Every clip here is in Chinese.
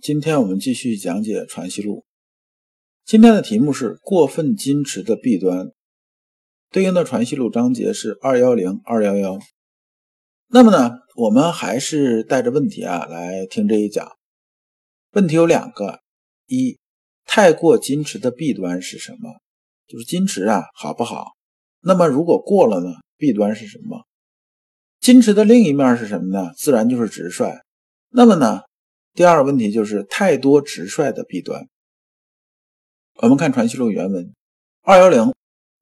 今天我们继续讲解《传习录》。今天的题目是过分矜持的弊端，对应的《传习录》章节是二幺零二幺幺。那么呢，我们还是带着问题啊来听这一讲。问题有两个：一，太过矜持的弊端是什么？就是矜持啊好不好？那么如果过了呢，弊端是什么？矜持的另一面是什么呢？自然就是直率。那么呢，第二个问题就是太多直率的弊端。我们看《传习录》原文，二幺零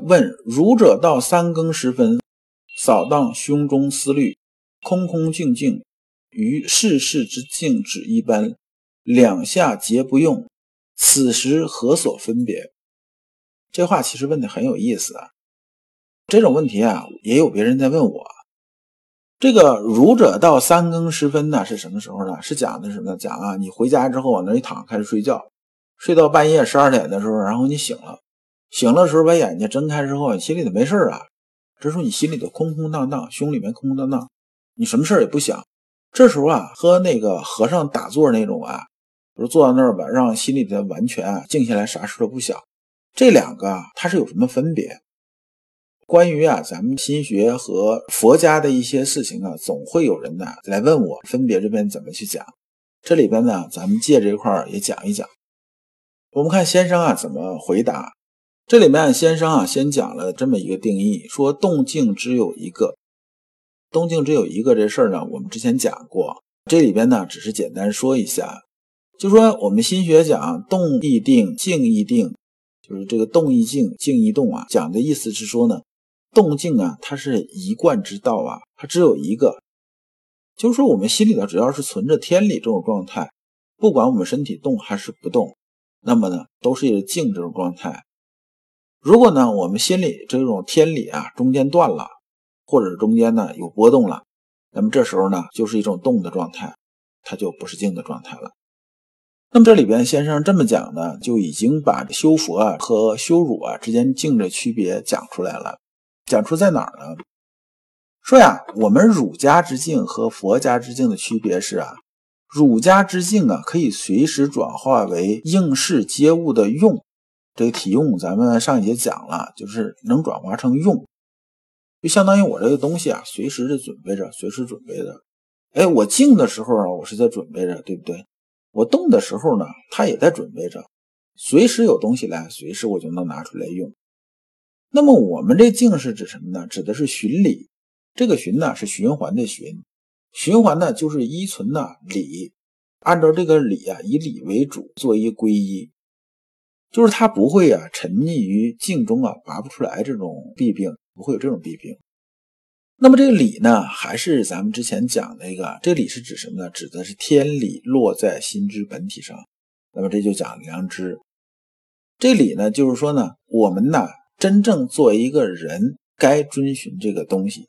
问：儒者到三更时分，扫荡胸中思虑，空空静静，于世事之静止一般，两下皆不用，此时何所分别？这话其实问的很有意思啊。这种问题啊，也有别人在问我。这个儒者到三更时分呢，是什么时候呢？是讲的什么？讲啊，你回家之后往那一躺，开始睡觉。睡到半夜十二点的时候，然后你醒了，醒了时候把眼睛睁开之后，你心里头没事啊。这时候你心里头空空荡荡，胸里面空空荡荡，你什么事儿也不想。这时候啊，和那个和尚打坐那种啊，比如坐到那儿吧，让心里头完全啊静下来，啥事都不想。这两个啊它是有什么分别？关于啊，咱们心学和佛家的一些事情啊，总会有人呢来问我，分别这边怎么去讲。这里边呢，咱们借这块儿也讲一讲。我们看先生啊怎么回答。这里面先生啊先讲了这么一个定义，说动静只有一个，动静只有一个这事儿呢，我们之前讲过。这里边呢只是简单说一下，就说我们心学讲动亦定，静亦定，就是这个动亦静，静亦动啊。讲的意思是说呢，动静啊它是一贯之道啊，它只有一个，就是说我们心里头只要是存着天理这种状态，不管我们身体动还是不动。那么呢，都是静这种状态。如果呢，我们心里这种天理啊中间断了，或者中间呢有波动了，那么这时候呢就是一种动的状态，它就不是静的状态了。那么这里边先生这么讲呢，就已经把修佛啊和修儒啊之间静的区别讲出来了。讲出在哪儿呢？说呀，我们儒家之境和佛家之境的区别是啊。儒家之境啊，可以随时转化为应世接物的用。这个体用，咱们上一节讲了，就是能转化成用，就相当于我这个东西啊，随时的准备着，随时准备着。哎，我静的时候啊，我是在准备着，对不对？我动的时候呢，它也在准备着，随时有东西来，随时我就能拿出来用。那么我们这静是指什么呢？指的是循理。这个循呢，是循环的循。循环呢，就是依存呢理，按照这个理啊，以理为主，做一归一，就是他不会啊沉溺于静中啊拔不出来这种弊病，不会有这种弊病。那么这个理呢，还是咱们之前讲那个，这理是指什么呢？指的是天理落在心之本体上。那么这就讲良知。这理呢，就是说呢，我们呢真正作为一个人，该遵循这个东西，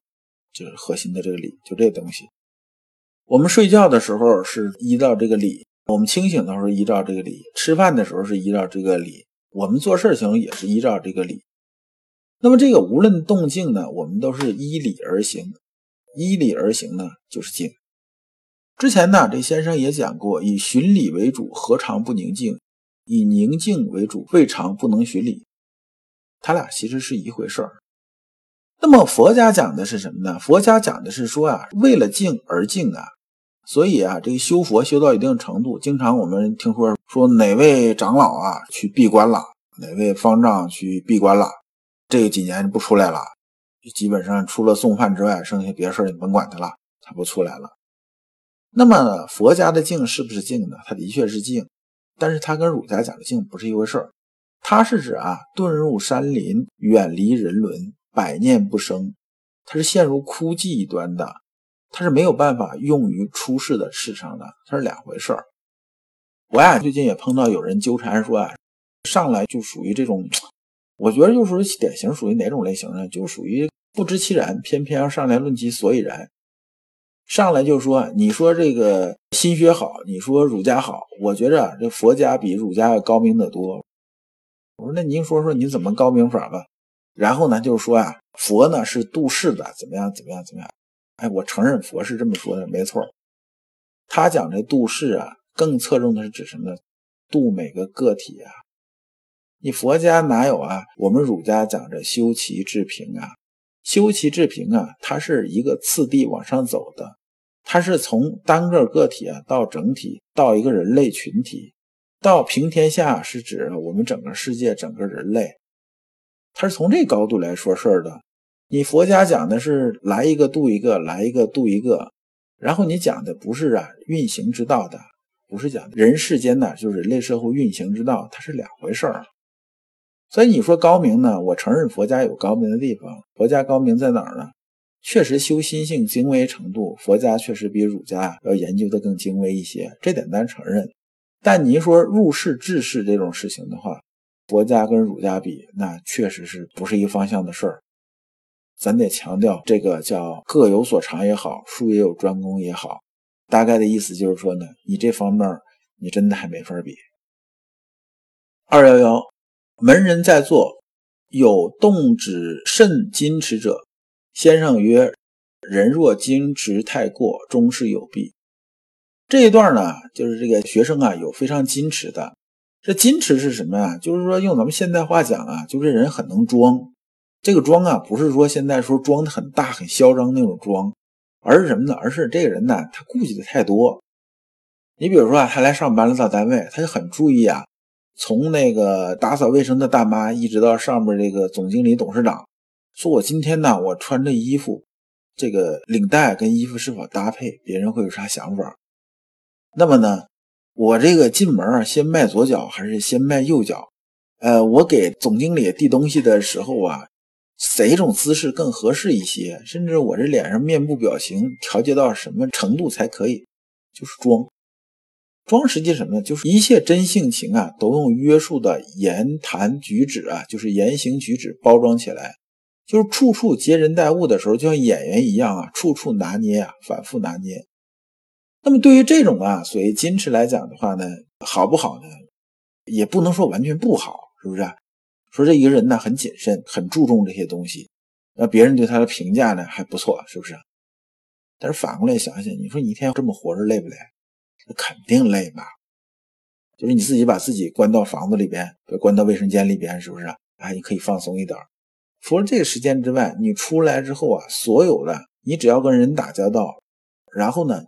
就是核心的这个理，就这东西。我们睡觉的时候是依照这个理，我们清醒的时候依照这个理，吃饭的时候是依照这个理，我们做事情也是依照这个理。那么这个无论动静呢，我们都是依理而行，依理而行呢就是静。之前呢，这先生也讲过，以循理为主，何尝不宁静？以宁静为主，未尝不能循理。他俩其实是一回事儿。那么佛家讲的是什么呢？佛家讲的是说啊，为了静而静啊。所以啊，这个修佛修到一定程度，经常我们听说说哪位长老啊去闭关了，哪位方丈去闭关了，这几年不出来了，基本上除了送饭之外，剩下别的事你甭管他了，他不出来了。那么佛家的静是不是静呢？它的确是静，但是它跟儒家讲的静不是一回事儿。它是指啊，遁入山林，远离人伦，百念不生，它是陷入枯寂一端的。它是没有办法用于出世的事上的，它是两回事儿。我呀最近也碰到有人纠缠说啊，上来就属于这种，我觉得就是典型属于哪种类型呢？就属于不知其然，偏偏要上来论其所以然。上来就说，你说这个心学好，你说儒家好，我觉着这佛家比儒家要高明得多。我说那您说说你怎么高明法吧？然后呢就是说啊，佛呢是度世的，怎么样怎么样怎么样？哎，我承认佛是这么说的，没错。他讲这度世啊，更侧重的是指什么呢？度每个个体啊。你佛家哪有啊？我们儒家讲着修齐治平啊。修齐治平啊，它是一个次第往上走的，它是从单个个体啊到整体，到一个人类群体，到平天下，是指我们整个世界、整个人类，它是从这高度来说事儿的。你佛家讲的是来一个度一个，来一个度一个，然后你讲的不是啊运行之道的，不是讲人世间呢，就是人类社会运行之道，它是两回事儿。所以你说高明呢？我承认佛家有高明的地方。佛家高明在哪儿呢？确实修心性精微程度，佛家确实比儒家要研究的更精微一些，这点咱承认。但您说入世治世这种事情的话，佛家跟儒家比，那确实是不是一方向的事儿。咱得强调，这个叫各有所长也好，术业有专攻也好，大概的意思就是说呢，你这方面你真的还没法比。二幺幺。门人在座，有动止甚矜持者。先生曰：“人若矜持太过，终是有弊。”这一段呢，就是这个学生啊，有非常矜持的。这矜持是什么呀？就是说，用咱们现代话讲啊，就这人很能装。这个装啊，不是说现在说装的很大、很嚣张那种装，而是什么呢？而是这个人呢，他顾忌的太多。你比如说啊，他来上班了，到单位，他就很注意啊。从那个打扫卫生的大妈，一直到上面这个总经理、董事长，说我今天呢，我穿这衣服，这个领带跟衣服是否搭配，别人会有啥想法？那么呢，我这个进门啊，先迈左脚还是先迈右脚？呃，我给总经理递东西的时候啊，哪种姿势更合适一些？甚至我这脸上面部表情调节到什么程度才可以？就是装。装实际什么呢？就是一切真性情啊，都用约束的言谈举止啊，就是言行举止包装起来，就是处处接人待物的时候，就像演员一样啊，处处拿捏啊，反复拿捏。那么对于这种啊，所谓矜持来讲的话呢，好不好呢？也不能说完全不好，是不是？说这一个人呢，很谨慎，很注重这些东西，那别人对他的评价呢还不错，是不是？但是反过来想想，你说你一天这么活着累不累？肯定累吧，就是你自己把自己关到房子里边，关到卫生间里边，是不是？啊，你可以放松一点。除了这个时间之外，你出来之后啊，所有的你只要跟人打交道，然后呢，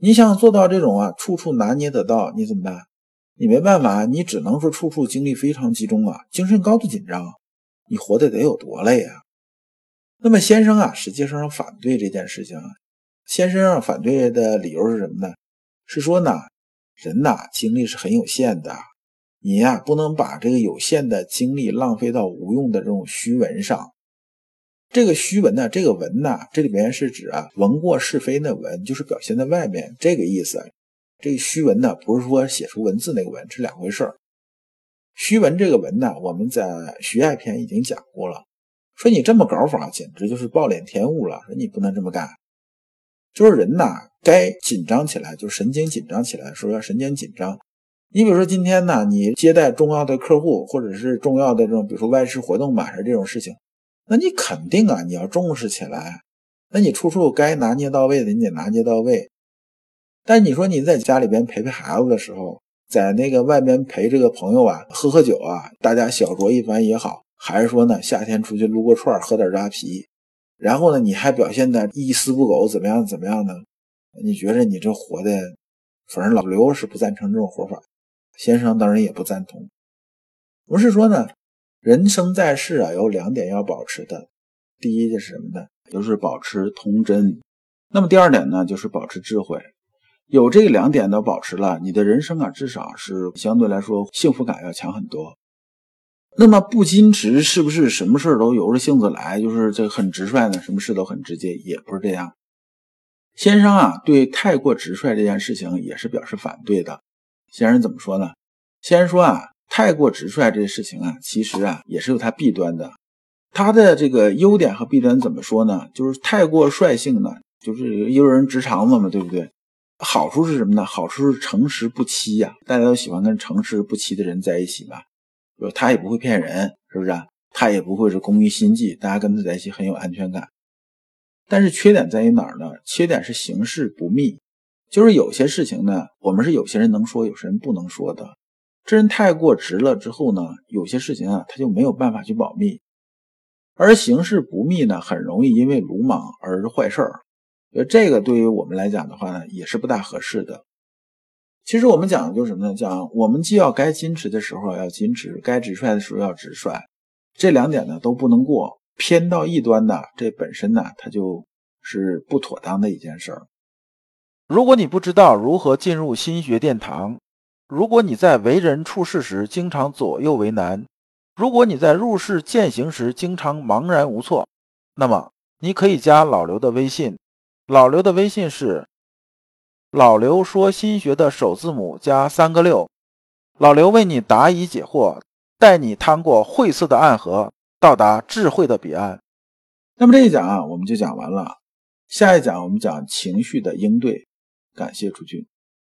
你想做到这种啊，处处拿捏得到，你怎么办？你没办法，你只能说处处精力非常集中啊，精神高度紧张，你活得得有多累啊？那么先生啊，实际上反对这件事情啊，先生反对的理由是什么呢？是说呢，人呐精力是很有限的，你呀不能把这个有限的精力浪费到无用的这种虚文上。这个虚文呢，这个文呐，这里面是指啊文过是非的文，就是表现在外面这个意思。这个虚文呢，不是说写出文字那个文，是两回事儿。虚文这个文呢，我们在徐爱篇已经讲过了，说你这么搞法，简直就是暴殄天物了，说你不能这么干。就是人呐，该紧张起来，就神经紧张起来的时候要神经紧张。你比如说今天呢，你接待重要的客户，或者是重要的这种，比如说外事活动吧，是这种事情，那你肯定啊，你要重视起来。那你处处该拿捏到位的，你得拿捏到位。但你说你在家里边陪陪孩子的时候，在那个外边陪这个朋友啊，喝喝酒啊，大家小酌一番也好，还是说呢，夏天出去撸个串，喝点扎啤。然后呢，你还表现的一丝不苟，怎么样？怎么样呢？你觉着你这活的，反正老刘是不赞成这种活法，先生当然也不赞同。不是说呢，人生在世啊，有两点要保持的，第一就是什么呢？就是保持童真。那么第二点呢，就是保持智慧。有这两点的保持了，你的人生啊，至少是相对来说幸福感要强很多。那么不矜持是不是什么事都由着性子来，就是这很直率呢？什么事都很直接，也不是这样。先生啊，对太过直率这件事情也是表示反对的。先生怎么说呢？先生说啊，太过直率这些事情啊，其实啊也是有它弊端的。它的这个优点和弊端怎么说呢？就是太过率性呢，就是有人直肠子嘛，对不对？好处是什么呢？好处是诚实不欺呀，大家都喜欢跟诚实不欺的人在一起嘛。就他也不会骗人，是不是？啊他也不会是工于心计，大家跟他在一起很有安全感。但是缺点在于哪儿呢？缺点是行事不密，就是有些事情呢，我们是有些人能说，有些人不能说的。这人太过直了之后呢，有些事情啊，他就没有办法去保密。而行事不密呢，很容易因为鲁莽而坏事儿。呃，这个对于我们来讲的话呢，也是不大合适的。其实我们讲的就是什么呢？讲我们既要该矜持的时候要矜持，该直率的时候要直率，这两点呢都不能过。偏到一端的，这本身呢，它就是不妥当的一件事儿。如果你不知道如何进入心学殿堂，如果你在为人处事时经常左右为难，如果你在入世践行时经常茫然无措，那么你可以加老刘的微信。老刘的微信是老刘说心学的首字母加三个六。老刘为你答疑解惑，带你趟过晦涩的暗河。到达智慧的彼岸。那么这一讲啊，我们就讲完了。下一讲我们讲情绪的应对。感谢诸君。